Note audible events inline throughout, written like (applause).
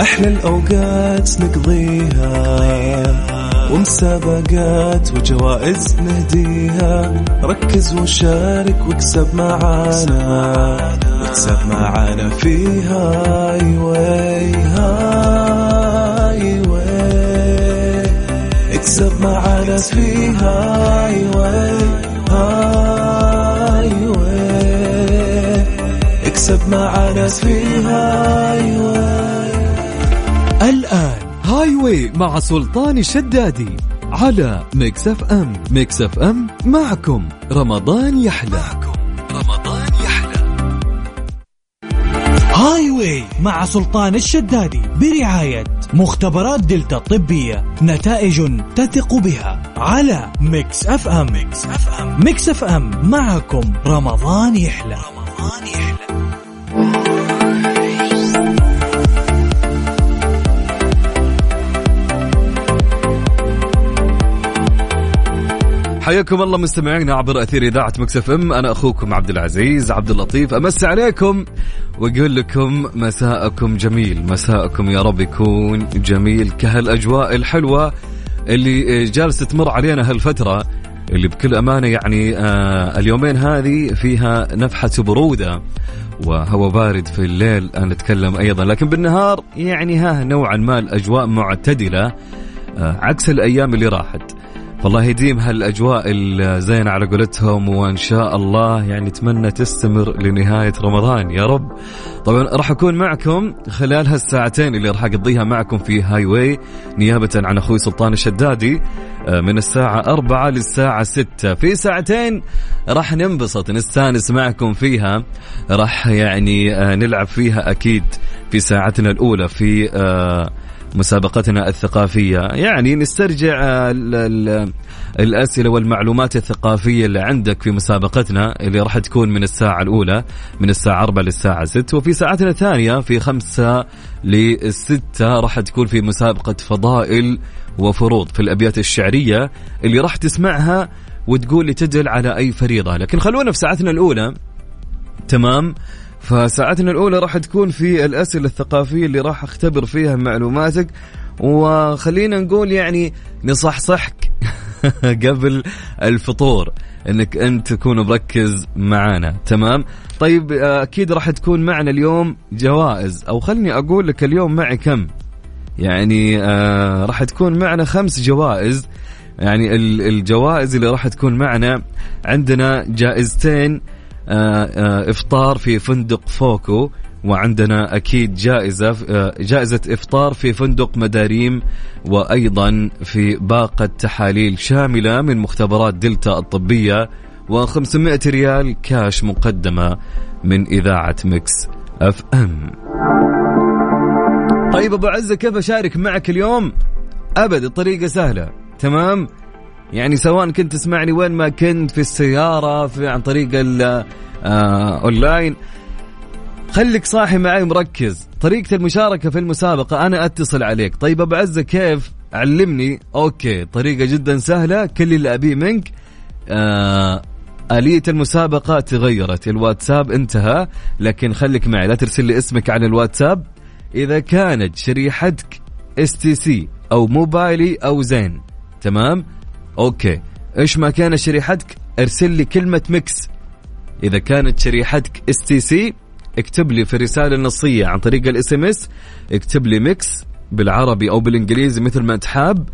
أحلى الأوقات نقضيها ومسابقات وجوائز نهديها. ركز وشارك واكسب معانا واكسب معانا في Highway Highway. اكسب معانا في Highway Highway. اكسب معانا في Highway. High way مع سلطان الشدادي على Mix FM Mix FM معكم. رمضان يحلى. معكم. رمضان يحلى. Highway مع سلطان الشدادي برعاية مختبرات دلتا الطبية نتائج تثق بها على Mix FM Mix FM Mix FM معكم. رمضان يحلى. رمضان يحلى. حياكم الله مستمعينا عبر أثير إذاعة مكسف إم. أنا أخوكم عبد العزيز عبد اللطيف. أمسي عليكم وأقول لكم مساءكم جميل. مساءكم يا رب يكون جميل كهالأجواء الحلوة اللي جالسه تمر علينا هالفترة اللي بكل أمانة يعني آه اليومين هذه فيها نفحة برودة وهواء بارد في الليل نتكلم أيضا. لكن بالنهار يعني ها نوعا ما الأجواء معتدلة آه عكس الأيام اللي راحت. فالله يديم هالأجواء الزينة على قولتهم وإن شاء الله يعني أتمنى تستمر لنهاية رمضان. يا رب. طبعا راح أكون معكم خلال هالساعتين اللي راح أقضيها معكم في هاي واي نيابة عن أخوي سلطان الشدادي آه، من الساعة أربعة للساعة ستة. في ساعتين راح ننبسط نستانس معكم فيها. راح يعني آه، نلعب فيها أكيد في ساعتنا الأولى في آه، مسابقتنا الثقافية. يعني نسترجع الأسئلة والمعلومات الثقافية اللي عندك في مسابقتنا اللي راح تكون من الساعة الأولى من الساعة 4 للساعة 6 وفي ساعتنا الثانية في 5 للستة راح تكون في مسابقة فضائل وفروض في الأبيات الشعرية اللي راح تسمعها وتقول لي تدل على أي فريضة. لكن خلونا في ساعتنا الأولى. تمام؟ فساعتنا الأولى راح تكون في الأسئلة الثقافية اللي راح أختبر فيها معلوماتك. وخلينا نقول يعني نصحصحك (laughs) قبل الفطور إنك أنت تكون مركز معانا. تمام؟ طيب أكيد راح تكون معنا اليوم جوائز. أو خلني أقول لك اليوم معي كم؟ يعني آه راح تكون معنا خمس جوائز. يعني الجوائز اللي راح تكون معنا عندنا جائزتين إفطار في فندق فوكو وعندنا أكيد جائزة آه، جائزة إفطار في فندق مداريم وأيضا في باقة تحاليل شاملة من مختبرات دلتا الطبية و500 ريال كاش مقدمة من إذاعة Mix FM. طيب أبو عزة كيف أشارك معك اليوم؟ أبد الطريقة سهلة تمام؟ يعني سواء كنت تسمعني وين ما كنت في السيارة في عن طريق الأونلاين آه خليك صاحي معي مركز طريقة المشاركة في المسابقة أنا أتصل عليك. طيب أبو عزة كيف؟ علمني. okay طريقة جدا سهلة. كل اللي أبيه منك آه آلية المسابقة تغيرت. الواتساب انتهى لكن خليك معي. لا ترسل لي اسمك على الواتساب. إذا كانت شريحتك STC أو موبايلي أو زين تمام؟ okay. إيش ما كان شريحتك؟ ارسل لي كلمة Mix. إذا كانت شريحتك STC اكتب لي في الرسالة النصية عن طريق ال SMS اكتب لي Mix بالعربي أو بالإنجليزي مثل ما تحب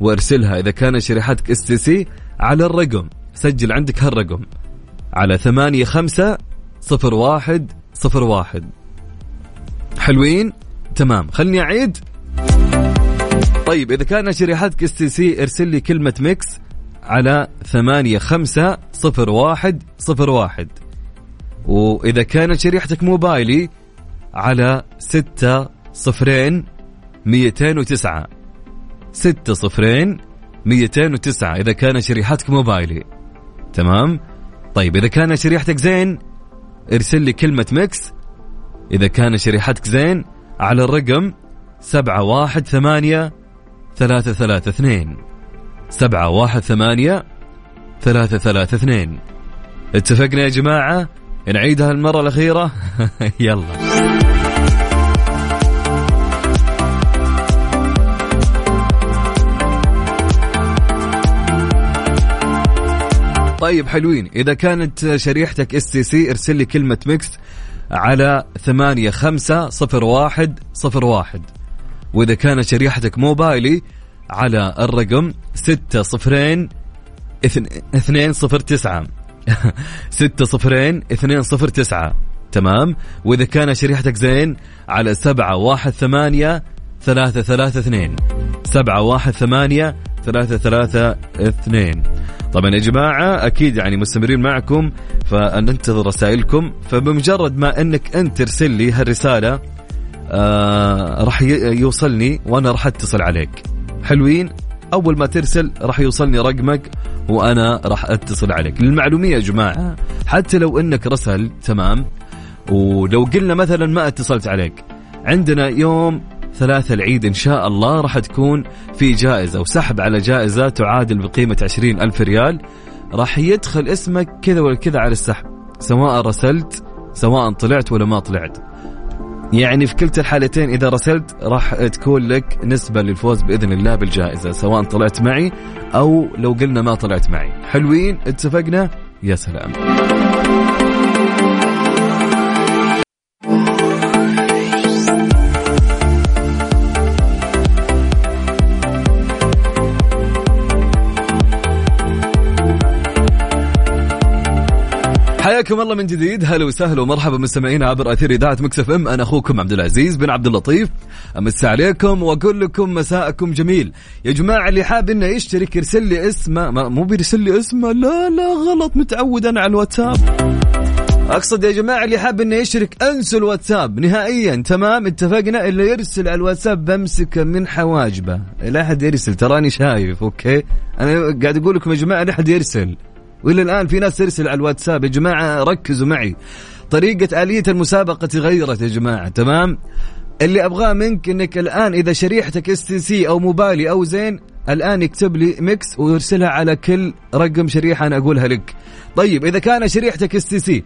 وارسلها إذا كانت شريحتك STC على الرقم. سجل عندك هالرقم. على ثمانية خمسة صفر واحد صفر واحد. حلوين؟ تمام. خلني أعيد. طيب إذا كان شريحتك STC ارسل لي كلمة Mix على ثمانية خمسة صفر واحد صفر واحد. وإذا كانت شريحتك موبايلي على ستة صفرين ميتين وتسعة. ستة صفرين ميتين وتسعة إذا كانت شريحتك موبايلي. تمام؟ طيب إذا كانت شريحتك زين ارسل لي كلمة ميكس. إذا كان شريحتك زين على الرقم سبعة واحد ثمانية ثلاثة ثلاثة اثنين. سبعة واحد ثمانية ثلاثة ثلاثة اثنين. اتفقنا يا جماعة؟ نعيدها المرة الأخيرة؟ (laughs) يلا. طيب حلوين. إذا كانت شريحتك STC ارسل لي كلمة Mix على ثمانية خمسة صفر واحد صفر واحد. وإذا كانت شريحتك موبايلي على الرقم ستة صفرين اثنين صفر تسعة. (laughs) ستة صفرين اثنين صفر تسعة. تمام؟ وإذا كان شريحتك زين على سبعة واحد ثمانية ثلاثة ثلاثة اثنين. سبعة واحد ثمانية ثلاثة ثلاثة اثنين. طبعا يا جماعة أكيد يعني مستمرين معكم فننتظر رسائلكم. فبمجرد ما أنك أنت ترسل لي هالرسالة آه راح يوصلني وأنا راح أتصل عليك. حلوين؟ أول ما ترسل راح يوصلني رقمك وأنا راح أتصل عليك. للمعلومية يا جماعة حتى لو أنك رسل تمام؟ ولو قلنا مثلا ما اتصلت عليك عندنا يوم ثلاثة العيد إن شاء الله راح تكون في جائزة وسحب على جائزة تعادل بقيمة عشرين ألف ريال. راح يدخل اسمك كذا ولا كذا على السحب سواء رسلت سواء طلعت ولا ما طلعت. يعني في كلتا الحالتين إذا رسلت راح تكون لك نسبة للفوز بإذن الله بالجائزة سواء طلعت معي أو لو قلنا ما طلعت معي. حلوين؟ اتفقنا؟ يا سلام. حياكم الله من جديد. هلا وسهلا ومرحبا مستمعينا عبر أثير إذاعة مكسف إم. أنا أخوكم عبد العزيز بن عبد اللطيف. أمس عليكم وأقول لكم مساءكم جميل. يا جماعة اللي حاب إنه يشترك يرسل لي اسمه مو بيرسل لي اسمه؟ لا لا غلط متعود أنا على الواتساب. أقصد يا جماعة اللي حاب إنه يشترك أنسوا الواتساب. نهائيا تمام؟ اتفقنا؟ اللي يرسل على الواتساب بمسكه من حواجبه. لا أحد يرسل تراني شايف أوكي؟ أنا قاعد أقول لكم يا جماعة لا أحد يرسل. وإلى الآن في ناس ترسل على الواتساب يا جماعة ركزوا معي. طريقة آلية المسابقة تغيرت يا جماعة تمام؟ اللي أبغاه منك إنك الآن إذا شريحتك STC أو موبايلي أو زين الآن يكتب لي Mix ويرسلها على كل رقم شريحة أنا أقولها لك. طيب إذا كان شريحتك STC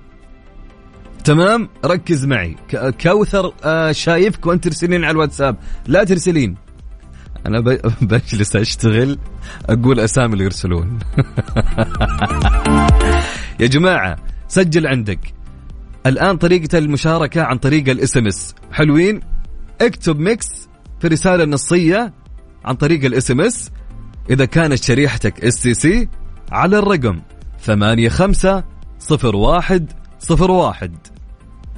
تمام؟ ركز معي. كوثر آه شايفك وأنت ترسلين على الواتساب. لا ترسلين. أنا (laughs) بجلس أشتغل أقول أسامي اللي يرسلون. (laughs) يا جماعة سجل عندك. الآن طريقة المشاركة عن طريق ال SMS. حلوين؟ اكتب Mix في رسالة نصية عن طريق ال SMS. إذا كانت شريحتك STC على الرقم ثمانية خمسة صفر واحد صفر واحد.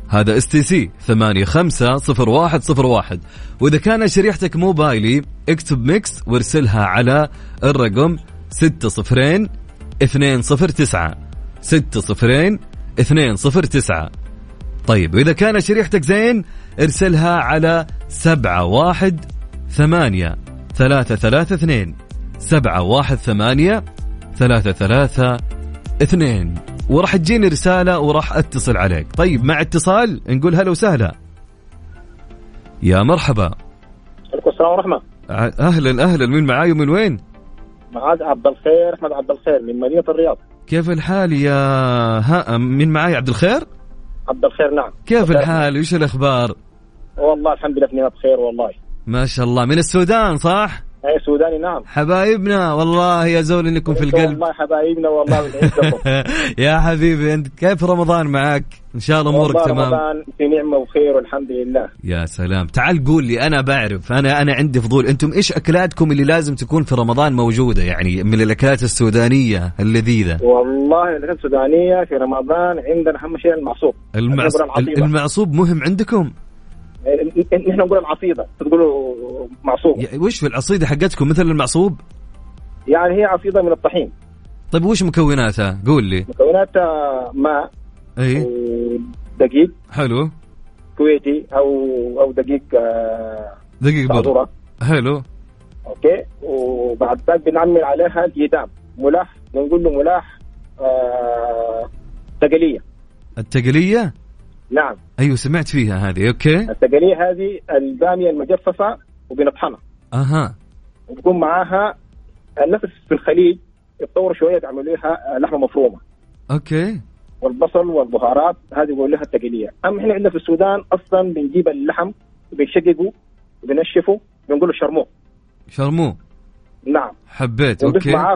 هذا STC 850101 وإذا كان شريحتك موبايلي اكتب ميكس وارسلها على الرقم 60 209 60 209 طيب وإذا كان شريحتك زين ارسلها على 718 332 718 332 وراح تجيني رسالة وراح اتصل عليك طيب مع اتصال نقول هلا وسهلا يا مرحبا عليكم السلام ورحمة أهلا أهلا مين معاي ومن وين؟ معاذ عبد الخير أحمد عبد الخير من مدينة الرياض كيف الحال يا ها مين معاي عبد الخير؟ عبد الخير نعم كيف الحال؟ وش الأخبار؟ والله الحمد لله بخير والله ما شاء الله من السودان صح؟ اي سوداني نعم. حبايبنا والله يا زول إنكم في القلب. والله حبايبنا والله (laughs) يا حبيبي أنت كيف رمضان معك؟ إن شاء الله أمورك تمام. رمضان في نعمة وخير والحمد لله. يا سلام. تعال قول لي أنا بعرف أنا أنا عندي فضول. أنتم إيش أكلاتكم اللي لازم تكون في رمضان موجودة؟ يعني من الأكلات السودانية اللذيذة. والله الأكلات السودانية في رمضان عندنا أهم شيء المعصوب. المعص... المعصوب مهم عندكم؟ نحن نقول العصيدة. تقولوا معصوب. وش في العصيدة حقتكم مثل المعصوب؟ يعني هي عصيدة من الطحين. طيب وش مكوناتها؟ قول لي. مكوناتها ماء اي دقيق حلو. كويتي أو أو دقيق آه دقيق بر حلو. okay. وبعد ذلك بنعمل عليها الإيدام ملاح بنقول له ملاح آه تقلية. التقلية؟ نعم. أيوه سمعت فيها هذه okay. التقليه هذه الباميه المجففة وبنطحنها أها. وبكون معاها النفس في الخليج يتطور شوية يعملوا لها لحمه مفرومة. okay. والبصل والبهارات هذه بقول لها التقليه أما إحنا عندنا في السودان أصلا بنجيب اللحم وبنشققه وبنشفه بنقول له شرموط. شرموط. نعم. حبيت بنضيف okay. معاه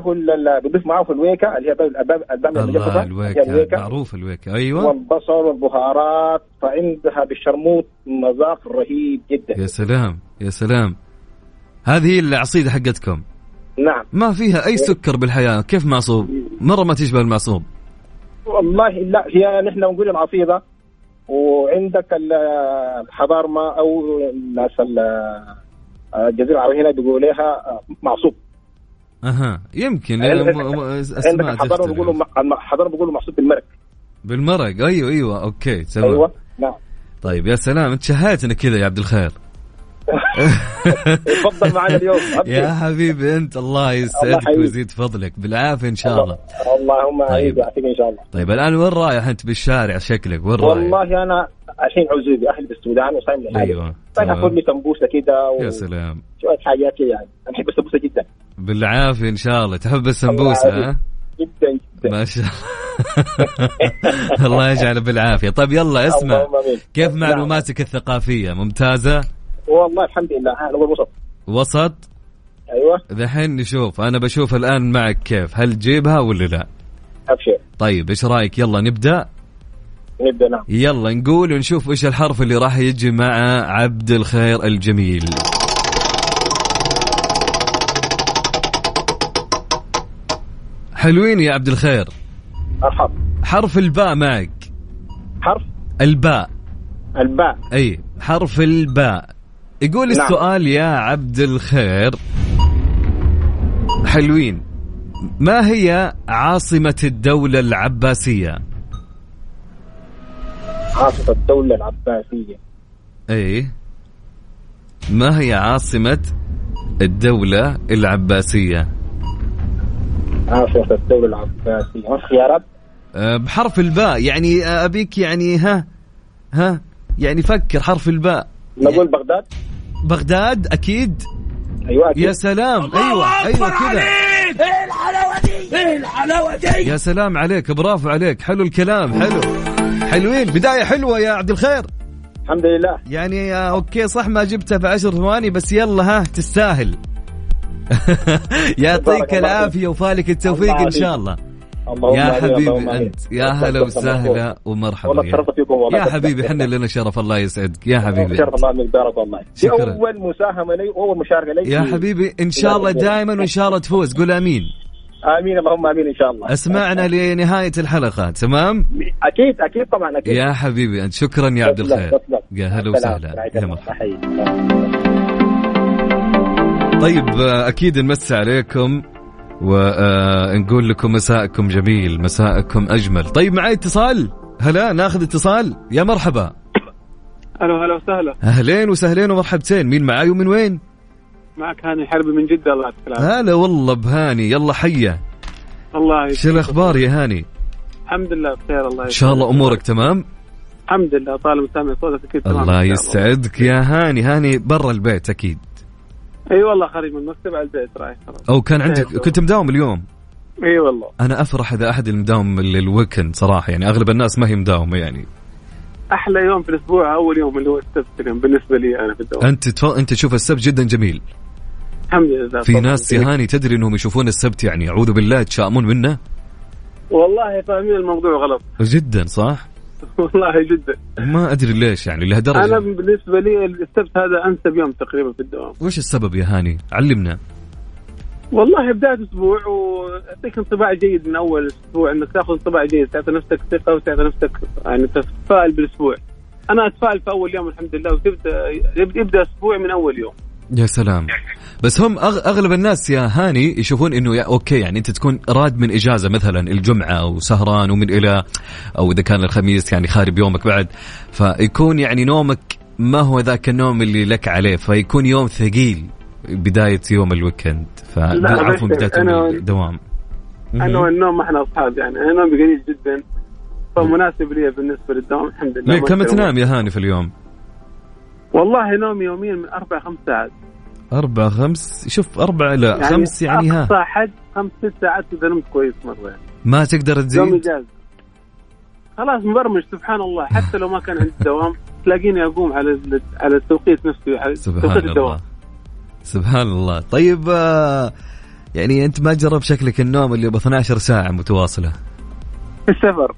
بنضيف معاه في الويكا اللي هي البامية الويكة معروف الويكة أيوه. والبصل والبهارات فعندها بالشرموط مذاق رهيب جدا. يا سلام يا سلام. هذه هي العصيدة حقتكم. نعم. ما فيها أي سكر بالحياة؟ كيف معصوب؟ مرة ما تشبه المعصوب. والله لا هي نحن نقول العصيدة وعندك ال- الحضارمة أو الناس ال- الجزيره العربية هنا بيقولوا لها معصوب. أها يمكن عندك أسماء الحضارمه بيقولوا الحضارمه بيقولوا معصوب بالمرق. بالمرق أيوه أيوه أوكي تمام. أيوه نعم. طيب يا سلام انت شهيتنا كذا يا عبد الخير. (laughs) تفضل معنا اليوم. (laughs) يا حبيبي أنت الله يسعدك. ويزيد فضلك. بالعافية إن شاء الله. اللهم طيب. يعطيك إن شاء الله. طيب الآن وين رايح أنت بالشارع؟ شكلك وين رايح؟ والله أنا الحين عزوبي أهلي بالسودان وصايم لحالي أيوه طيب. اخذ لي سمبوسه كده يا و- سلام. شوية حاجات كده يعني. أنا أحب السمبوسه جدا. بالعافية إن شاء الله. تحب السمبوسه ها؟ جدا جدا. ما شاء الله. (laughs) الله يجعله بالعافية. طيب يلا اسمع. كيف نعم. معلوماتك الثقافية؟ ممتازة؟ والله الحمد لله. أنا وسط. وسط؟ أيوه. ذحين نشوف. أنا بشوف الآن معك كيف. هل تجيبها ولا لا؟ أبشر. طيب إيش رأيك؟ يلا نبدأ. نبدا نعم يلا نقول ونشوف إيش الحرف اللي راح يجي مع عبد الخير الجميل. حلوين يا عبد الخير. الحرف حرف الباء معك. حرف؟ الباء. الباء. أي حرف الباء. يقول نعم. السؤال يا عبد الخير. حلوين. ما هي عاصمة الدولة العباسية؟ عاصمة الدولة العباسية. اي. ما هي عاصمة الدولة العباسية؟ عاصمة الدولة العباسية. ما في خيارات أه، بحرف الباء. يعني أه، أبيك يعني ها ها يعني فكر حرف الباء. نقول بغداد؟ بغداد أكيد. أيوه أكيد. يا سلام. أيوه أيوه كذا. إيه الحلاوة دي؟ إيه الحلاوة دي؟ يا سلام عليك برافو عليك. حلو الكلام حلو. حلوين. بداية حلوة يا عبد الخير. الحمد لله. يعني أوكي صح ما جبتها في عشر ثواني بس يلا ها تستاهل. (laughs) يعطيك العافية وفالك التوفيق إن شاء. الله. يا حبيبي. أنت يا هلا وسهلا والله ومرحبا تشرفت فيكم والله. يا حبيبي حنا لنا شرف الله يسعدك. يا حبيبي. شرف الله منك بارك الله شكرا. أول مساهمة لي واول مشاركة لي يا حبيبي إن شاء الله دائما وإن شاء الله تفوز. قول آمين. آمين اللهم آمين إن شاء الله. أسمعنا لنهاية الحلقة تمام؟ أكيد أكيد طبعا أكيد. يا حبيبي أنت شكرا يا عبد الخير. يا هلا. وسهلا. يا الله. مرحبا. طيب آه، أكيد نمسي عليكم ونقول لكم مساءكم جميل مساءكم أجمل. طيب معي اتصال؟ هلا ناخذ اتصال؟ يا مرحبا. ألو هلا وسهلا. أهلين وسهلين ومرحبتين. مين معاي ومن وين؟ معك هاني حربي من جدة الله يعطيك هلا والله بهاني. يلا حيه الله شو يسعدك. الأخبار يا هاني؟ الحمد لله بخير الله إن شاء الله أمورك تمام؟ الحمد لله طالما سامع صوتك أكيد تمام. الله إن يسعدك يا هاني. هاني برا البيت أكيد. إي والله خارج من المكتب على البيت رايح. خلاص أو كان عندك. كنت مداوم اليوم؟ إي والله. أنا أفرح إذا أحد المداوم لل weekend صراحة يعني أغلب الناس ما هي مداومة يعني. أحلى يوم في الأسبوع أول يوم اللي هو السبت اليوم بالنسبة لي أنا في الدوام. أنت تف... أنت تشوف السبت جدا جميل. الحمد لله في. ناس يا هاني تدري إنهم يشوفون السبت يعني أعوذ بالله يتشائمون منه. والله فاهمين الموضوع غلط. جدا صح؟ (laughs) والله جدا. ما أدري ليش يعني لهالدرجة. أنا بالنسبة لي السبت هذا أنسب يوم تقريبا في الدوام. وش السبب يا هاني؟ علمنا. والله بدايه أسبوع ويعطيك انطباع جيد من أول أسبوع إنك تأخذ انطباع جيد تعطي نفسك ثقة وتعطي نفسك يعني تتفائل بالأسبوع. أنا أتفائل في أول يوم الحمد لله وتبدا يبدأ أسبوع من أول يوم. يا سلام. بس هم. أغلب الناس يا هاني يشوفون إنه يا okay يعني أنت تكون راد من إجازة مثلا الجمعة وسهران ومن إلى أو إذا كان الخميس يعني خارب يومك بعد. فيكون يعني نومك ما هو ذاك النوم اللي لك عليه فيكون يوم ثقيل. بداية يوم ال weekend لا، فعفوا بس بدايه يوم أنا- الدوام أنا والنوم إحنا أصحاب يعني. أنا نومي قليل جدا فمناسب لي بالنسبة للدوام الحمد لله. ليه كم. تنام يا هاني في اليوم؟ والله نومي يوميا من أربع خمس ساعات. أربعة خمس؟ شوف أربعة لا يعني خمس يعني ها. أقصى حد خمس ست ساعات إذا نمت كويس مرة يعني. ما تقدر يوم تزيد؟ إجازة. خلاص مبرمج سبحان الله. حتى لو ما كان عندي دوام تلاقيني أقوم على على التوقيت نفسه على سبحان توقيت الدوام. الله سبحان الله طيب آه يعني أنت ما جرب شكلك النوم اللي ب 12 ساعة متواصلة. في السفر.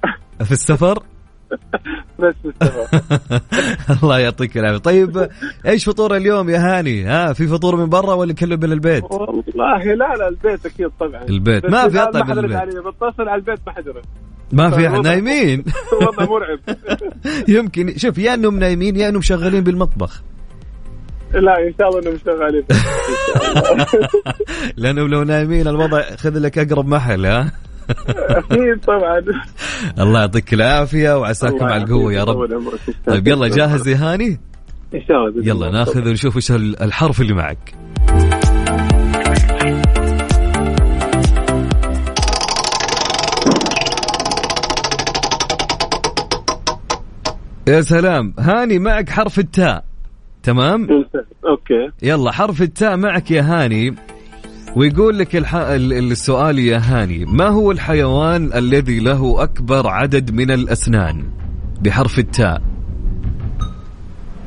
في السفر؟ (laughs) بس في السفر. (laughs) الله يعطيك العافية. طيب إيش فطور اليوم يا هاني؟ ها في فطور من برا ولا كله من البيت والله لا لا البيت أكيد طبعا. البيت. ما في أطعم من البيت. بتصل على البيت ما حجرت ما في احد. نايمين. والله مرعب. (laughs) يمكن شوف يا انهم نايمين يا انهم شغالين بالمطبخ. لا إن شاء الله إنهم شغالين (laughs) لأنهم لو نايمين الوضع خذ لك أقرب محل ها؟ أكيد طبعا. (laughs) الله يعطيك العافية وعساكم على القوة يا. رب. طيب يلا جاهز يا هاني؟ إن شاء الله. يلا. ناخذ ونشوف إيش الحرف اللي معك. يا سلام هاني معك حرف التاء. تمام؟ okay. يلا حرف التاء معك يا هاني ويقول لك الح... ال- السؤال يا هاني ما هو الحيوان الذي له أكبر عدد من الأسنان؟ بحرف التاء.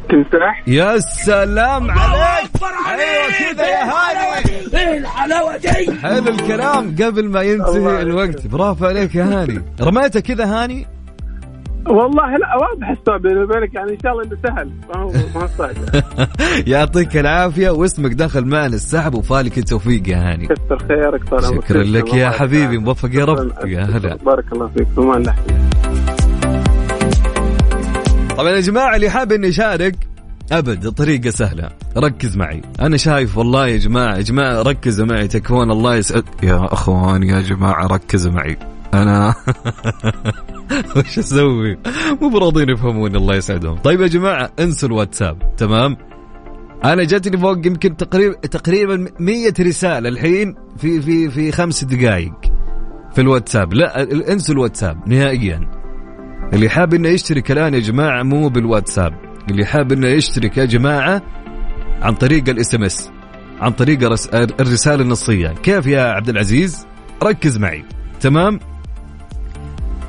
تمساح يا سلام عليك! أيوه كذا يا هاني! إيه الحلاوة دي؟ حلو الكلام قبل ما ينتهي. الوقت. برافو عليك يا هاني. رميته كذا هاني؟ والله لا واضح السؤال بيني وبينك يعني إن شاء الله إنه سهل. ما هو ما صعب. (laughs) يعطيك العافية واسمك دخل معنا السحب وفالك التوفيق يا هاني. كثر خيرك طال عمرك. شكرا لك يا حبيبي. موفق يا رب. يا هلا. بارك الله فيك الله طبعا يا جماعة اللي حاب إنه يشارك أبد الطريقة سهلة. ركز معي. أنا شايف والله يا جماعة يا جماعة ركزوا معي تكفون الله يسعد. يا أخوان يا جماعة ركزوا معي. أنا (laughs) وش أسوي؟ مو براضين يفهمون الله يسعدهم. طيب يا جماعة انسوا الواتساب تمام؟ أنا جاتني فوق يمكن تقريبا تقريبا 100 رسالة الحين في في في خمس دقائق في الواتساب. لا انسوا الواتساب نهائيا. اللي حاب إنه يشترك الآن يا جماعة مو بالواتساب. اللي حاب إنه يشترك يا جماعة عن طريق الإس إم إس عن طريق الرس- الرسالة النصية. كيف يا عبد العزيز؟ ركز معي تمام؟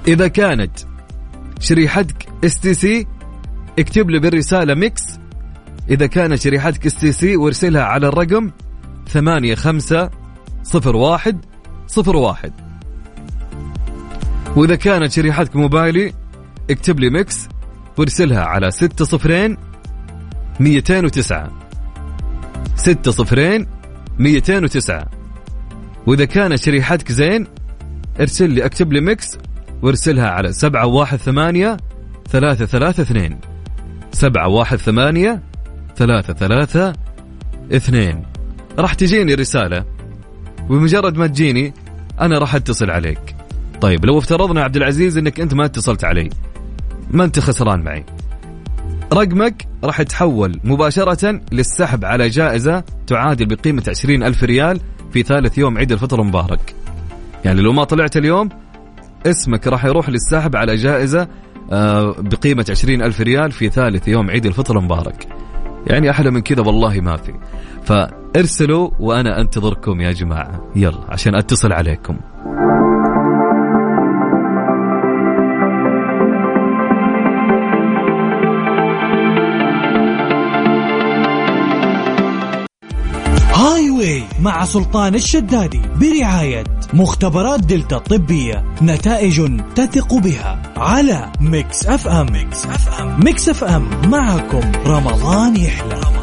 إذا كانت شريحتك STC اكتب لي بالرسالة mix. إذا كانت شريحتك STC وارسلها على الرقم ثمانية خمسة صفر واحد صفر واحد. وإذا كانت شريحتك موبايلي اكتب لي mix وارسلها على ستة صفرين ميتين وتسعة. ستة صفرين ميتين وتسعة. وإذا كانت شريحتك زين ارسل لي اكتب لي ميكس وارسلها على سبعة واحد ثمانية ثلاثة ثلاثة اثنين. سبعة واحد ثمانية ثلاثة ثلاثة اثنين. راح تجيني رسالة وبمجرد ما تجيني أنا راح أتصل عليك. طيب لو افترضنا عبد العزيز إنك أنت ما اتصلت علي. ما أنت خسران معي. رقمك راح يتحول مباشرة للسحب على جائزة تعادل بقيمة عشرين ألف ريال في ثالث يوم عيد الفطر المبارك. يعني لو ما طلعت اليوم اسمك راح يروح للسحب على جائزة آه، بقيمة عشرين ألف ريال في ثالث يوم عيد الفطر المبارك. يعني أحلى من كذا والله ما في. فارسلوا وأنا أنتظركم يا جماعة. يلا عشان أتصل عليكم. way مع سلطان الشدادي برعاية مختبرات دلتا الطبية نتائج تثق بها على Mix FM. Mix FM. Mix FM. معكم رمضان يحلى.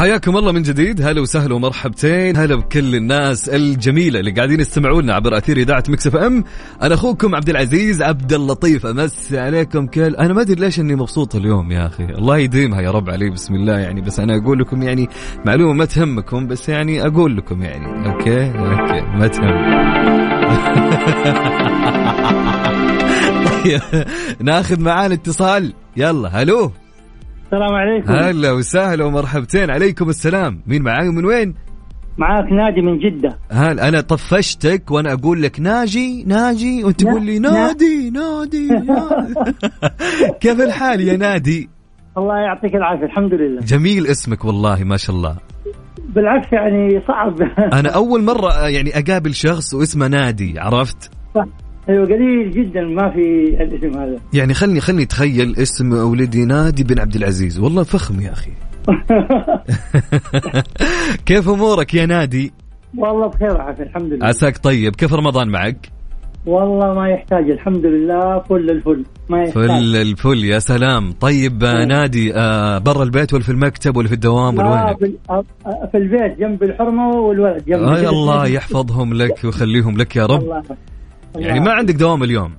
حياكم الله من جديد. هلا وسهلا ومرحبتين. هلا بكل الناس الجميلة اللي قاعدين يستمعونا عبر أثير إذاعة Mix FM. أنا أخوكم عبد العزيز عبد اللطيف. امسي عليكم كل. أنا ما أدري ليش إني مبسوط اليوم يا أخي. الله يديمها يا رب علي. بسم الله يعني. بس أنا أقول لكم يعني معلومة ما تهمكم. بس يعني أقول لكم يعني. okay? okay. ما تهم. (laughs) طيب. ناخذ معانا اتصال. يلا. hello. السلام عليكم. هلا وسهلا ومرحبتين. عليكم السلام. مين معاي ومن وين؟ معاك نادي من جدة. هل أنا طفشتك وأنا أقول لك ناجي ناجي؟ وأنت لا، تقول لي. نادي نادي, نادي. (laughs) كيف الحال يا نادي؟ الله يعطيك العافية الحمد لله. جميل اسمك والله ما شاء الله. بالعكس يعني صعب. (laughs) أنا أول مرة يعني أقابل شخص واسمه نادي عرفت. أيوه قليل جدا ما في الاسم هذا. يعني خلني خلني أتخيل اسم ولدي نادي بن عبد العزيز. والله فخم يا أخي. (laughs) كيف أمورك يا نادي؟ والله بخير وعافية الحمد لله. عساك طيب. كيف رمضان معك؟ والله ما يحتاج الحمد لله فل الفل. ما يحتاج. فل الفل يا سلام. طيب آه، نادي آه، برا البيت ولا في المكتب ولا في الدوام ولا وينك في, آه، في البيت جنب الحرمة والولد جنب آه الله يحفظهم لك ويخليهم لك يا رب. الله. يعني ما عندك دوام اليوم؟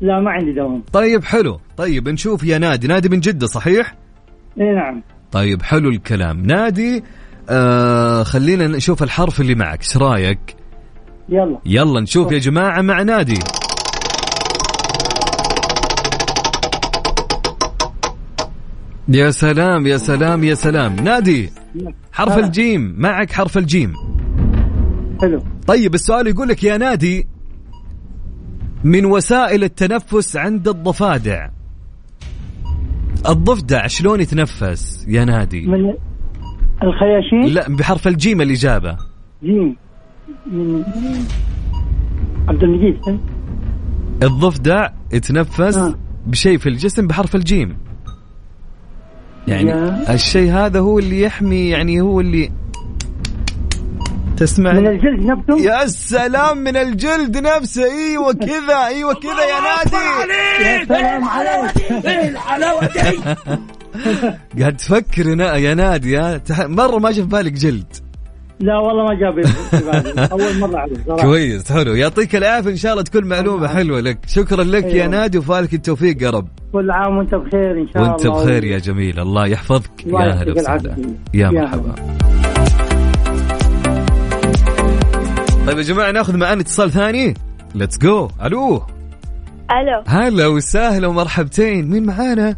لا ما عندي دوام. طيب حلو. طيب نشوف يا نادي. نادي من جدة صحيح؟ إي نعم. طيب حلو الكلام. نادي آه خلينا نشوف الحرف اللي معك. إيش رأيك؟ يلا. يلا نشوف يا جماعة مع نادي. يا سلام يا سلام يا سلام. نادي حرف. الجيم. معك حرف الجيم. حلو. طيب السؤال يقول لك يا نادي من وسائل التنفس عند الضفادع. الضفدع شلون يتنفس يا نادي؟ من الخياشيم؟ لا بحرف الجيم الإجابة. جيم. من عبد المجيد. الضفدع يتنفس آه. بشيء في الجسم بحرف الجيم. يعني. الشيء هذا هو اللي يحمي يعني هو اللي تسمع؟ من الجلد نفسه؟ يا سلام من الجلد نفسه. إيوه كذا إيوه كذا يا نادي. يا سلام عليك. قاعد تفكر يا نا- يا نادي مرة ما جاء في بالك جلد. لا والله ما جاب. (laughs) أول مرة صراحة. كويس حلو. يعطيك العافية إن شاء الله تكون معلومة حلوة لك. شكرا لك يا أيوة. نادي وفالك التوفيق يا رب. كل عام وأنت بخير إن شاء الله. وانت بخير يا جميل. الله يحفظك. يا يعطيك هلا وسهلا. يا يا مرحبا. طيب يا جماعة ناخذ معانا اتصال ثاني. let's go ألو. ألو. هلا وسهلا ومرحبتين. مين معانا؟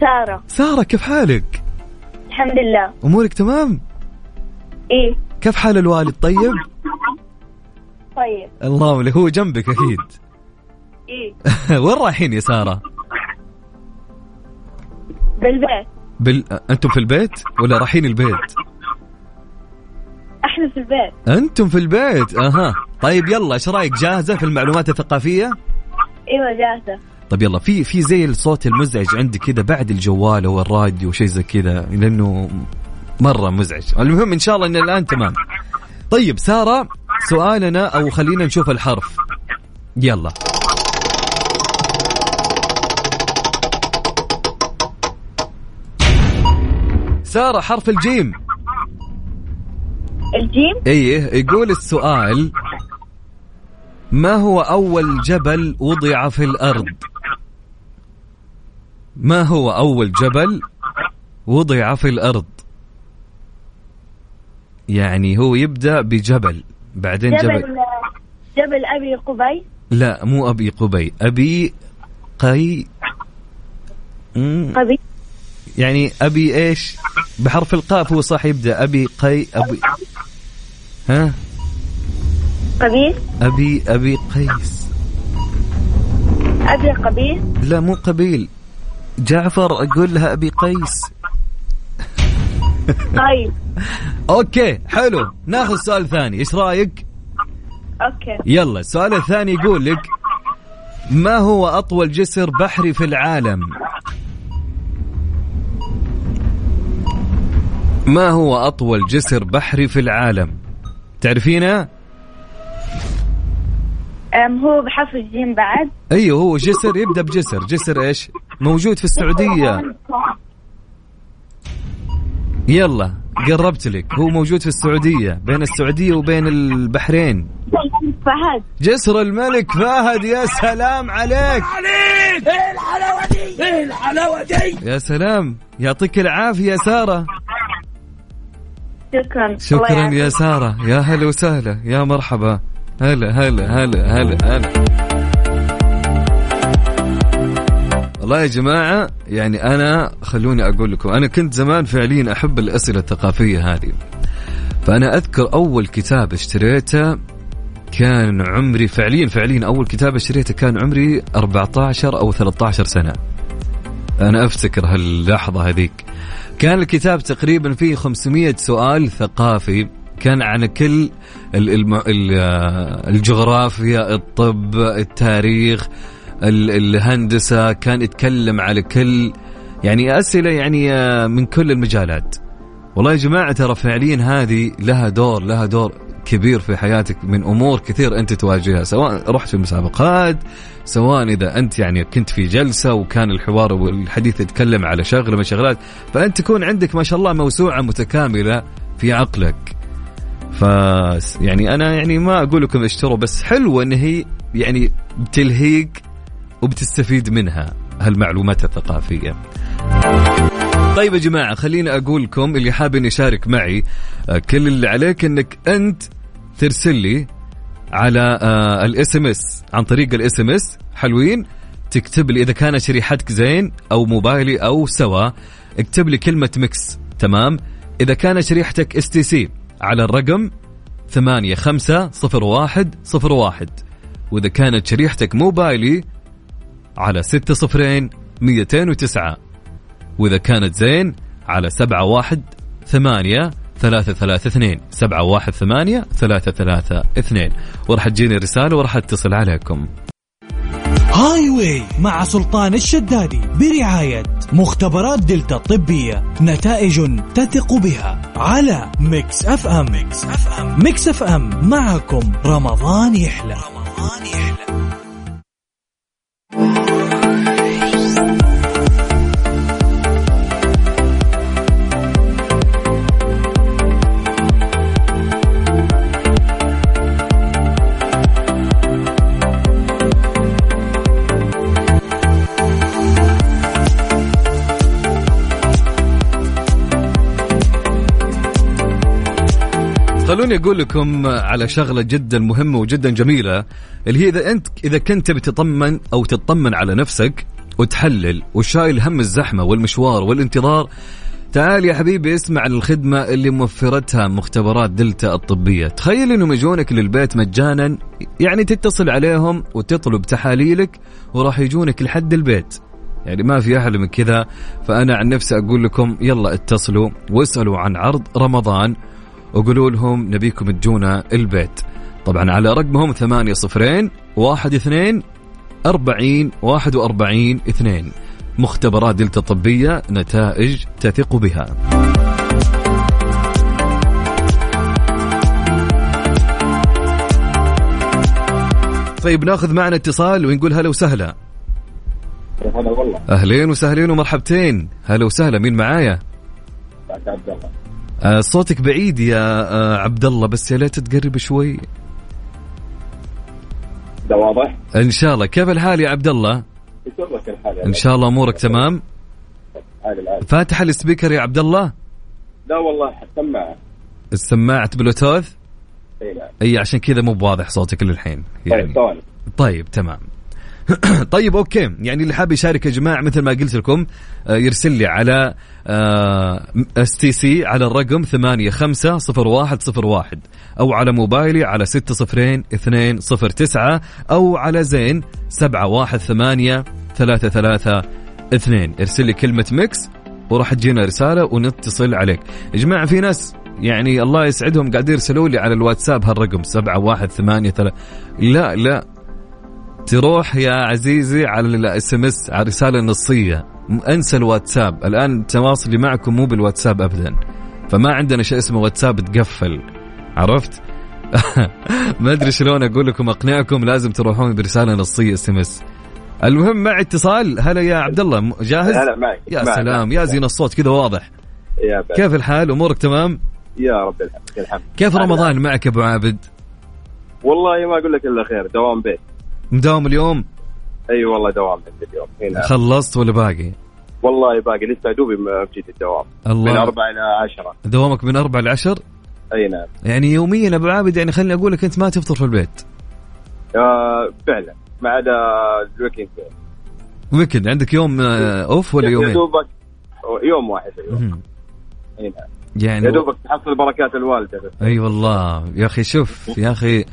سارة. سارة كيف حالك؟ الحمد لله. أمورك تمام؟ إيه. كيف حال الوالد؟ طيب؟ طيب. اللهم لك هو جنبك أكيد. إيه. (laughs) وين رايحين يا سارة؟ بالبيت. بال... أنتم في البيت ولا رايحين البيت؟ إحنا في البيت. أنتم في البيت؟ أها. طيب يلا إيش رأيك؟ جاهزة في المعلومات الثقافية؟ أيوه جاهزة. طيب يلا في في زي الصوت المزعج عندي كذا بعد الجوال أو الراديو شيء زي كذا لأنه مرة مزعج. المهم إن شاء الله إن الآن تمام. طيب سارة سؤالنا أو خلينا نشوف الحرف. يلا. سارة حرف الجيم. الجيم؟ إيه يقول السؤال ما هو أول جبل وضع في الأرض؟ ما هو أول جبل وضع في الأرض؟ يعني هو يبدأ بجبل بعدين جبل, جبل جبل أبي قبي؟ لا مو أبي قبي أبي قي قبي. يعني أبي إيش؟ بحرف القاف هو صح يبدأ أبي قي أبي ها؟ قبيس أبي أبي قيس. أبي قبيس لا مو قبيل. جعفر أقول لها أبي قيس. طيب. (laughs) أوكي حلو. ناخذ سؤال ثاني. إيش رأيك؟ okay. يلا السؤال الثاني يقول لك ما هو أطول جسر بحري في العالم؟ ما هو أطول جسر بحري في العالم؟ تعرفينه؟ أم هو بحرف الجيم بعد؟ أيوه هو جسر يبدأ بجسر. جسر إيش؟ موجود في السعودية. يلا قربت لك. هو موجود في السعودية بين السعودية وبين البحرين. فهد. جسر الملك فهد يا سلام عليك. يا سلام. يعطيك العافية يا سارة. شكرا. شكرا. يا سارة. يا هلا وسهلا. يا مرحبا. هلا هلا هلا هلا هلا. والله يا جماعة يعني أنا خلوني أقول لكم أنا كنت زمان فعليا أحب الأسئلة الثقافية هذه. فأنا أذكر أول كتاب اشتريته كان عمري فعليا فعليا أول كتاب اشتريته كان عمري 14 أو 13 سنة. أنا أفتكر هاللحظة هذيك. كان الكتاب تقريبا فيه 500 سؤال ثقافي كان عن كل آه، الجغرافيا الطب التاريخ ال- الهندسة كان يتكلم على كل يعني أسئلة يعني آه، من كل المجالات. والله يا جماعة ترى فعليا هذه لها دور لها دور. كبير في حياتك من أمور كثير أنت تواجهها سواء رحت في مسابقات سواء إذا أنت يعني كنت في جلسة وكان الحوار والحديث يتكلم على شغله من شغلات فأنت تكون عندك ما شاء الله موسوعة متكاملة في عقلك ف يعني أنا يعني ما أقول لكم اشتروا بس حلوة إن هي يعني بتلهيك وبتستفيد منها هالمعلومات الثقافية. طيب يا جماعة خليني أقول لكم اللي حاب اني يشارك معي آه، كل اللي عليك إنك أنت ترسل لي على ال SMS. عن طريق ال SMS. حلوين. تكتب لي إذا كان شريحتك زين أو موبايلي أو سوا اكتب لي كلمة mix. تمام؟ إذا كان شريحتك STC على الرقم ثمانية خمسة صفر واحد صفر واحد. وإذا كانت شريحتك موبايلي على ستة صفرين ميتين وتسعة. وإذا كانت زين على سبعة واحد ثمانية ثلاثة ثلاثة اثنين سبعة واحد ثمانية ثلاثة ثلاثة اثنين. وراح تجيني رسالة وراح اتصل عليكم. highway مع سلطان الشدادي برعاية مختبرات دلتا الطبية نتائج تثق بها على Mix FM. Mix FM. Mix FM. معكم رمضان يحلى. رمضان يحلى. خلوني أقول لكم على شغلة جدا مهمة وجدا جميلة اللي هي إذا انت إذا كنت تبي تطمن أو تطمن على نفسك وتحلل وشايل هم الزحمة والمشوار والانتظار تعال يا حبيبي اسمع الخدمة اللي موفرتها مختبرات دلتا الطبية. تخيل إنهم يجونك للبيت مجانا يعني تتصل عليهم وتطلب تحاليلك وراح يجونك لحد البيت. يعني ما في أحلى من كذا فأنا عن نفسي أقول لكم يلا اتصلوا واسألوا عن عرض رمضان وقولوا لهم نبيكم تجونا البيت. طبعا على رقمهم ثمانية صفرين واحد اثنين أربعين واحد وأربعين اثنين. مختبرات دلتا طبية نتائج تثق بها. طيب ناخذ معنا اتصال ونقول هلا وسهلا. هلا والله. أهلين وسهلين ومرحبتين. هلا وسهلا مين معايا؟ عبد الله. صوتك بعيد يا آه عبد الله بس يا ليت تقرب شوي. ده واضح؟ إن شاء الله. كيف الحال يا عبد الله يسرك الحال إن شاء الله أمورك تمام؟ عال العال فاتح ال speaker يا عبد الله لا والله سماعة السماعة بلوتوث إي نعم. إي عشان كذا مو بواضح صوتك للحين. طيب يعني. طيب تمام. (coughs) طيب okay. يعني اللي حاب يشارك يا جماعة مثل ما قلت لكم آه، يرسل لي على STC على الرقم 850101 أو على موبايلي على 60209 أو على زين 718 332 ارسل لي كلمة mix وراح تجينا رسالة ونتصل عليك. يا جماعة في ناس يعني الله يسعدهم قاعدين يرسلوا لي على الواتساب هالرقم 7183 لا لا. تروح يا عزيزي على ال SMS على رسالة نصية انسى الواتساب. الآن تواصلي معكم مو بالواتساب ابدا. فما عندنا شيء اسمه واتساب تقفل. عرفت؟ (laughs) ما أدري شلون أقول لكم أقنعكم لازم تروحون برسالة نصية SMS المهم معي اتصال. هلا يا عبد الله جاهز؟ هلا معك. يا معك. سلام. يا زين الصوت كذا واضح. يا. كيف الحال؟ أمورك تمام؟ يا رب الحمد الحمد. كيف. رمضان معك أبو عابد؟ والله ما أقول لك إلا خير دوام بيت. مداوم اليوم؟ أي والله دوام بيت اليوم. هنا. خلصت ولا باقي؟ والله باقي. لسه دوبي م- في جيت الدوام من الله أربعة إلى عشرة. دوامك من أربع لعشر أي نعم. يعني يوميا أبو عابد يعني خليني أقول لك أنت ما تفطر في البيت. آه فعلا. ما عدا ال weekend. weekend. عندك يوم آه، أوف ولا يا يومين؟ دوبك يوم واحد أيوة. مهم. هنا يعني يا دوبك تحصل بركات الوالدة. أي والله. يا أخي شوف يا أخي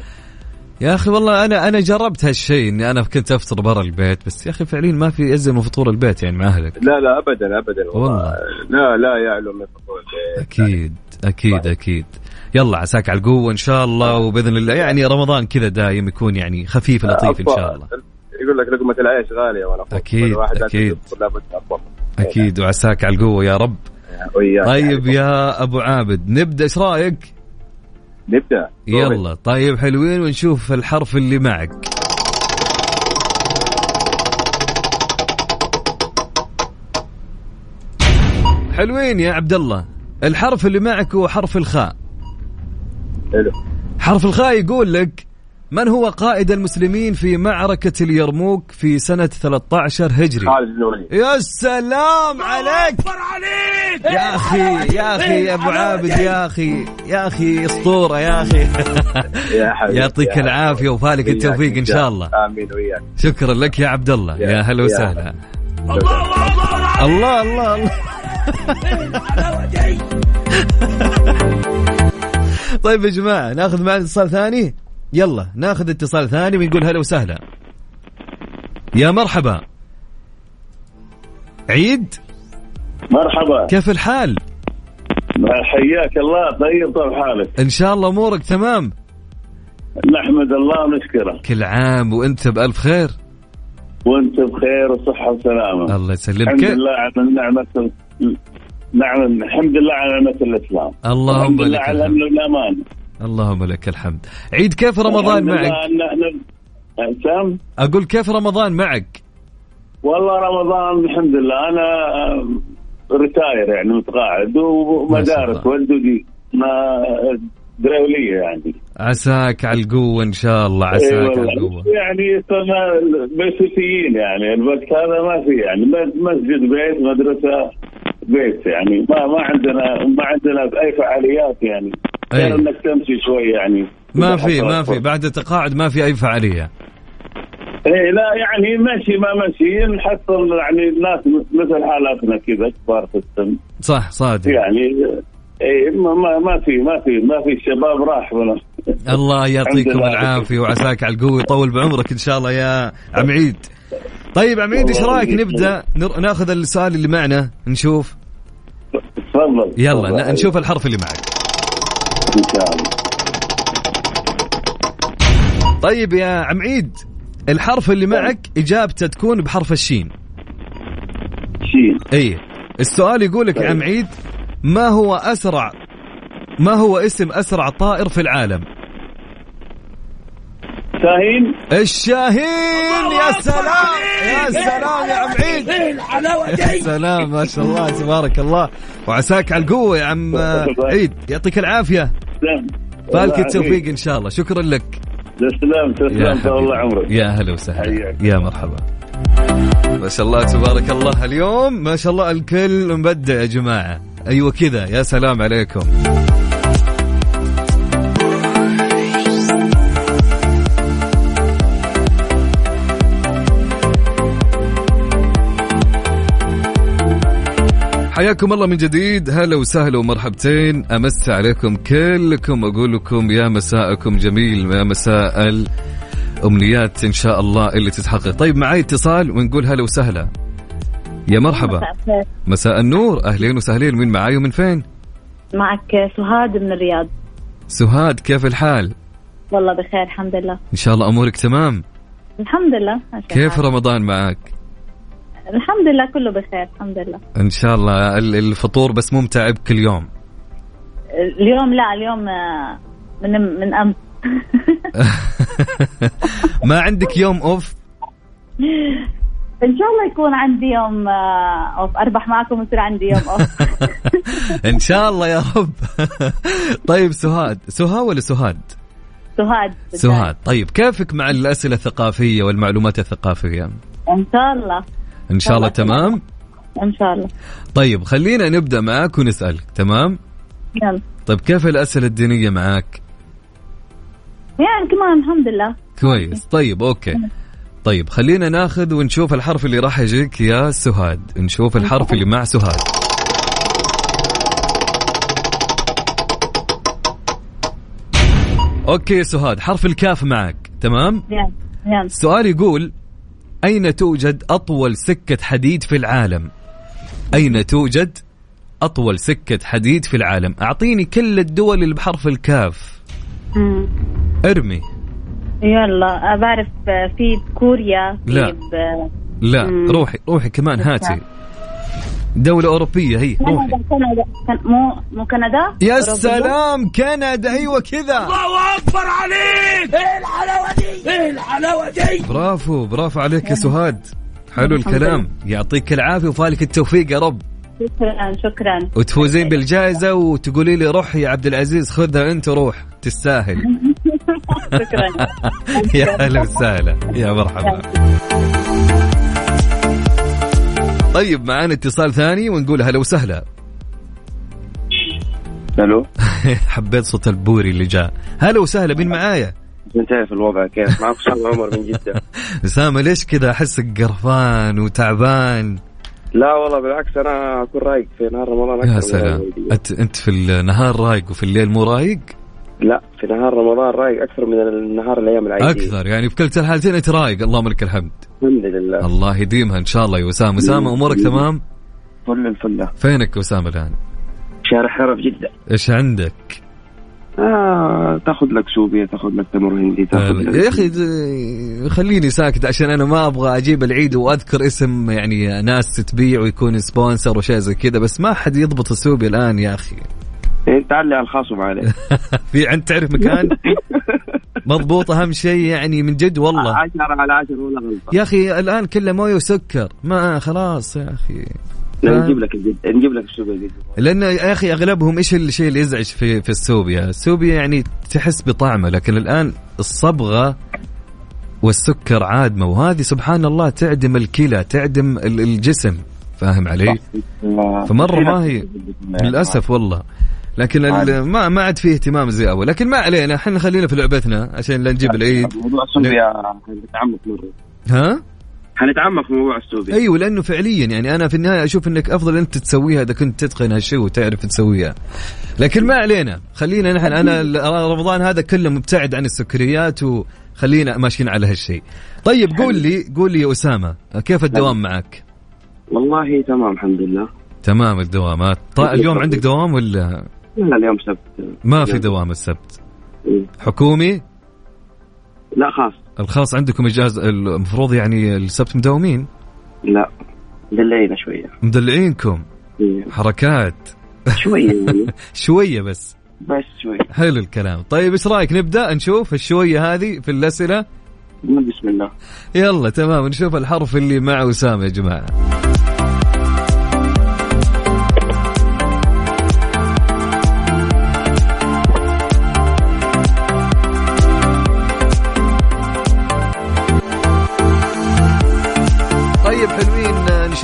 يا أخي والله أنا أنا جربت هالشيء إني أنا كنت أفطر برا البيت بس يا أخي فعليا ما في ازين من فطور البيت يعني مع أهلك. لا لا ابدا ابدا والله. لا لا يعلو من فضول البيت. أكيد أكيد أكيد. يلا عساك على القوة إن شاء الله وبإذن الله يعني رمضان كذا دايم يكون يعني خفيف لطيف إن شاء الله. يقول لك لقمة العيش غالية وأنا لابد أفضل. أكيد وعساك على القوة يا رب. وياك. طيب يا أبو عابد نبدأ إيش رأيك؟ نبدأ. يلا. طيب. حلوين ونشوف الحرف اللي معك. حلوين يا عبد الله. الحرف اللي معك هو حرف الخاء. حلو. حرف الخاء يقول لك من هو قائد المسلمين في معركة اليرموك في سنة 13 هجري؟ خالد الوليد يا سلام عليك! يا أخي يا أخي يا أبو عابد يا أخي يا أخي أسطورة يا أخي. يا حبيبي يعطيك. العافية وفالك التوفيق إن شاء الله. آمين وياك. شكرا لك يا عبد الله. يا- هلا وسهلا. الله الله الله. (laughs) طيب يا جماعة ناخذ معنا اتصال ثاني؟ يلا ناخذ اتصال ثاني ونقول هلا وسهلا. يا مرحبا. عيد؟ مرحبا. كيف الحال؟ حياك الله طيب طيب حالك؟ إن شاء الله أمورك تمام. نحمد الله ونشكره. كل عام وأنت بألف خير. وأنت بخير وصحة وسلامة. الله يسلمك. الحمد لله على نعمة نعم الحمد لله على نعمة الإسلام. اللهم الحمد لله على الأمن والأمان. اللهم لك الحمد. عيد كيف رمضان معك؟ سام أقول كيف رمضان معك؟ والله رمضان الحمد لله. أنا ريتاير يعني متقاعد ومدارس. والدي ما دوليه يعني. عساك على القوة إن شاء الله عساك على والله. القوة. يعني صرنا بيتوتيين يعني الوقت هذا ما في يعني. مسجد بيت مدرسة بيت يعني. ما ما عندنا ما عندنا أي فعاليات يعني. غير إنك تمشي شوي يعني. ما في ما في. بعد التقاعد ما في أي فعالية. اي لا يعني مشي ما مشي. نحصل يعني ناس مثل حالاتنا كذا كبار في السن. صح صادق. يعني اي ما ما ما في ما في ما في الشباب راح ولا الله يعطيكم. العافية وعساك على القوة يطول بعمرك إن شاء الله يا عم عيد. طيب عم عيد إيش رأيك. نبدأ ناخذ السؤال اللي معنا نشوف. تفضل. يلا نشوف الحرف اللي معك. طيب يا عم عيد الحرف اللي معك إجابته تكون بحرف الشين. شين. اي السؤال يقول لك يا عم عيد ما هو أسرع ما هو اسم أسرع طائر في العالم؟ شاهين. الشاهين! يا سلام! يا سلام يا عم عيد. يا سلام ما شاء الله تبارك الله. وعساك على القوة يا عم عيد. يعطيك العافية. تسلم فالك التوفيق إن شاء الله. شكرا لك. تسلم تسلم. الله عمرك. يا هلا وسهلا. يا مرحبا. ما شاء الله تبارك الله. اليوم ما شاء الله الكل مبدع يا جماعة. أيوه كذا. يا سلام عليكم. حياكم الله من جديد. هلا وسهلا ومرحبتين. أمس عليكم كلكم. أقول لكم يا مساءكم جميل يا مساء الأمنيات إن شاء الله اللي تتحقق. طيب معي اتصال ونقول هلا وسهلا. يا مرحبا. مساء النور. أهلين وسهلين. من معاي ومن فين؟ معك سهاد من الرياض. سهاد كيف الحال؟ والله بخير الحمد لله. إن شاء الله أمورك تمام. الحمد لله. كيف. رمضان معك؟ الحمد لله كله بخير الحمد لله. إن شاء الله ال- الفطور بس مو متعب كل يوم. اليوم لا اليوم آه، من من امس (laughs) ما عندك يوم أوف؟ إن شاء الله يكون عندي يوم آه، أوف. أربح معكم ويصير عندي يوم أوف. (laughs) إن شاء الله يا رب. (laughs) طيب سهاد. سها ولا سهاد؟ سهاد. سهاد. طيب كيفك مع الأسئلة الثقافية والمعلومات الثقافية؟ إن شاء الله. إن شاء الله تمام؟ إن شاء الله. طيب خلينا نبدأ معاك ونسألك تمام؟ يلا. طيب كيف الأسئلة الدينية معاك يعني كمان الحمد لله. كويس. طيب أوكي. طيب خلينا ناخذ ونشوف الحرف اللي راح يجيك يا سهاد. نشوف الحرف اللي مع سهاد. أوكي سهاد حرف الكاف معك تمام؟ يلا يلا. السؤال يقول أين توجد أطول سكة حديد في العالم أين توجد أطول سكة حديد في العالم أعطيني كل الدول اللي بحرف الكاف مم. ارمي يلا بعرف في كوريا في لا. ب- لا مم. روحي روحي كمان هاتي دولة أوروبية هي. كندا كندا كن- مو مو كندا؟ يا؟ سلام كندا أيوه كذا. برافو برافو عليك يا سهاد. حلو الكلام. يعطيك العافية وفالك التوفيق يا رب. شكرا شكرا. وتفوزين بالجائزة وتقولي لي روح يا عبد العزيز خذها أنت روح تستاهل. (laughs) شكرا. (laughs) يا أهلا وسهلا. يا مرحبا. طيب معانا اتصال ثاني ونقول هلا وسهلا. ألو؟ (laughs) حبيت صوت البوري اللي جاء. هلا وسهلا مين معايا؟ أنت عارف الوضع كيف؟ معك اسامه عمر من جدة. (laughs) اسامه ليش كذا؟ احسك قرفان وتعبان. لا والله بالعكس أنا أكون رايق في نهار رمضان أكثر يا سلام. أنت في النهار رايق وفي الليل مو رايق؟ لا في نهار رمضان رايق أكثر من النهار الأيام العيديه أكثر يعني في كلتا الحالتين أنت رايق. اللهم لك الحمد. الحمد لله. الله يديمها إن شاء الله يا أسامة. أسامة أمورك تمام؟ فل الفله فينك أسامة الآن؟ شارع حرف جدة. إيش عندك؟ آه تاخذ لك سوبيا تاخذ لك تمر هندي تاخذ لك يا أخي خليني ساكت عشان أنا ما أبغى أجيب العيد وأذكر اسم يعني ناس تبيع ويكون sponsor وشيء زي كذا بس ما حد يضبط السوبيا الآن يا أخي. انت علي على الخاص وعليه (laughs) في عند تعرف مكان؟ مضبوط أهم شيء يعني من جد والله. (laughs) 10 على 10 ولا غلطة. يا أخي الآن كله موية وسكر. ما خلاص يا أخي. نجيب لك نجيب لك السوبيا لأن يا أخي أغلبهم إيش الشيء اللي يزعج في في السوبيا؟ السوبيا يعني تحس بطعمه لكن الآن الصبغة والسكر عادمة. وهذه سبحان الله تعدم الكلى تعدم ال- الجسم. فاهم علي؟ فمرة ما هي. (laughs) للأسف والله. لكن ال- ما ما عاد فيه اهتمام زي أول. لكن ما علينا إحنا خلينا في لعبتنا عشان لا نجيب العيد. موضوع السوبيا حنتعمق مرة. ها؟ حنتعمق في موضوع السوبيا. أيوه لأنه فعليا يعني أنا في النهاية أشوف إنك أفضل أنت تسويها إذا كنت تتقن هالشيء وتعرف تسويها. لكن ما علينا. خلينا نحن أنا رمضان هذا كله مبتعد عن السكريات وخلينا ماشيين على هالشيء. طيب قول لي قول لي يا أسامة كيف الدوام معك؟ والله تمام الحمد لله. تمام الدوامات طيب اليوم عندك دوام ولا؟ لا اليوم سبت. ما في دوام السبت. إيه. حكومي؟ لا خاص. الخاص عندكم إجازة المفروض يعني السبت مداومين؟ لا دلينا شوية. مدلعينكم؟ إيه. حركات. شوية (laughs) يعني. شوية بس. بس شوية. حلو الكلام. طيب إيش رأيك؟ نبدأ نشوف الشوية هذه في الأسئلة؟ بسم الله. يلا تمام. نشوف الحرف اللي مع أسامة يا جماعة.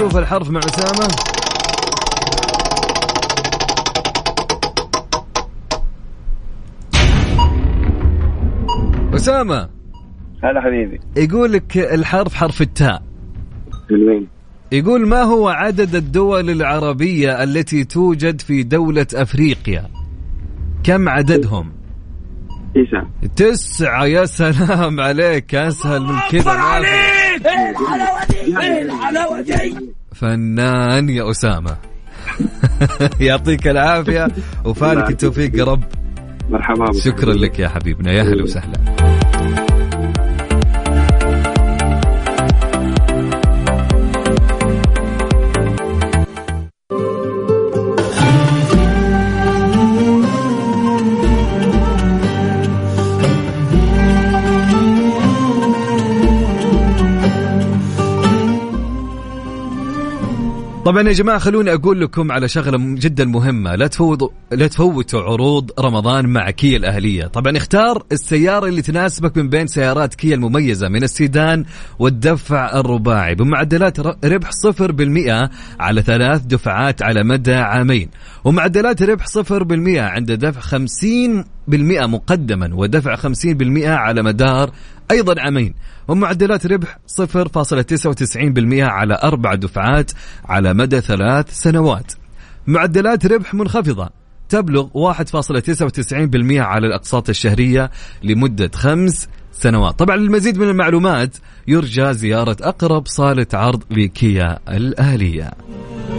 نشوف الحرف مع أسامة. أسامة. هلا حبيبي. يقول لك الحرف حرف التاء. حلوين. يقول ما هو عدد الدول العربية التي توجد في دولة أفريقيا؟ كم عددهم؟ تسعة. تسعة يا سلام عليك أسهل من كذا ما في. فنان يا أسامة. (laughs) يعطيك العافية. وفالك التوفيق يا رب. مرحبا. شكرا لك يا حبيبنا. يا هلا وسهلا. طبعا يا جماعة خلوني أقول لكم على شغلة جدا مهمة. لا تفوتوا لا تفوتوا عروض رمضان مع كيا الأهلية. طبعا اختار السيارة اللي تناسبك من بين سيارات كيا المميزة من السيدان والدفع الرباعي. بمعدلات ربح 0% على ثلاث دفعات على مدى عامين. ومعدلات ربح 0% عند دفع 50% مقدما ودفع 50% على مدار أيضا عامين. ومعدلات ربح 0.99% على أربع دفعات على مدى ثلاث سنوات. معدلات ربح منخفضة تبلغ 1.99% على الأقساط الشهرية لمدة خمس سنوات. طبعا للمزيد من المعلومات يرجى زيارة أقرب صالة عرض لكيا الأهلية.